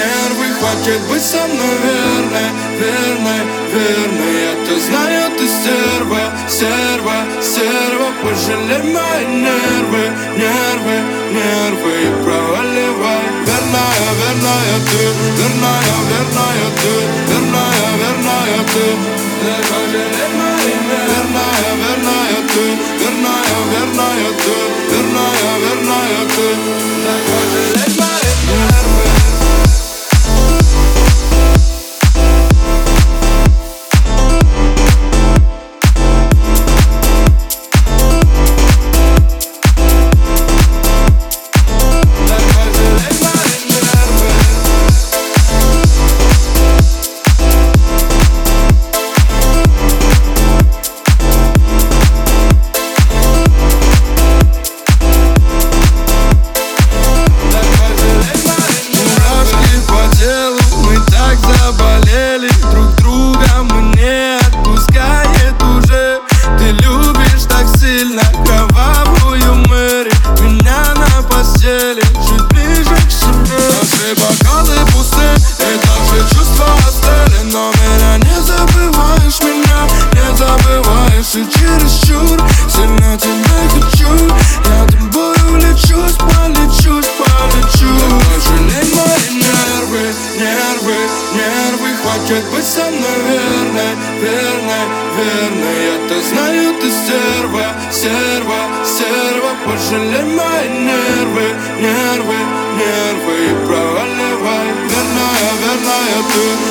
нервы Хватит быть со мной верной, верной, верной. Это знаю, ты серва, серва, серва. Пожалей мои нервы, нервы, нервы. И проваливай. Верная, верная ты, верная, верная ты Верная, верная ты. Пожалей мои нервы. Верная, верная ты, верная, верная ты. fuga, mulher верной Я-то знаю, ты стерва, стерва, стерва Пожалей мои нервы, нервы, нервы. И проваливай Верная, верная ты,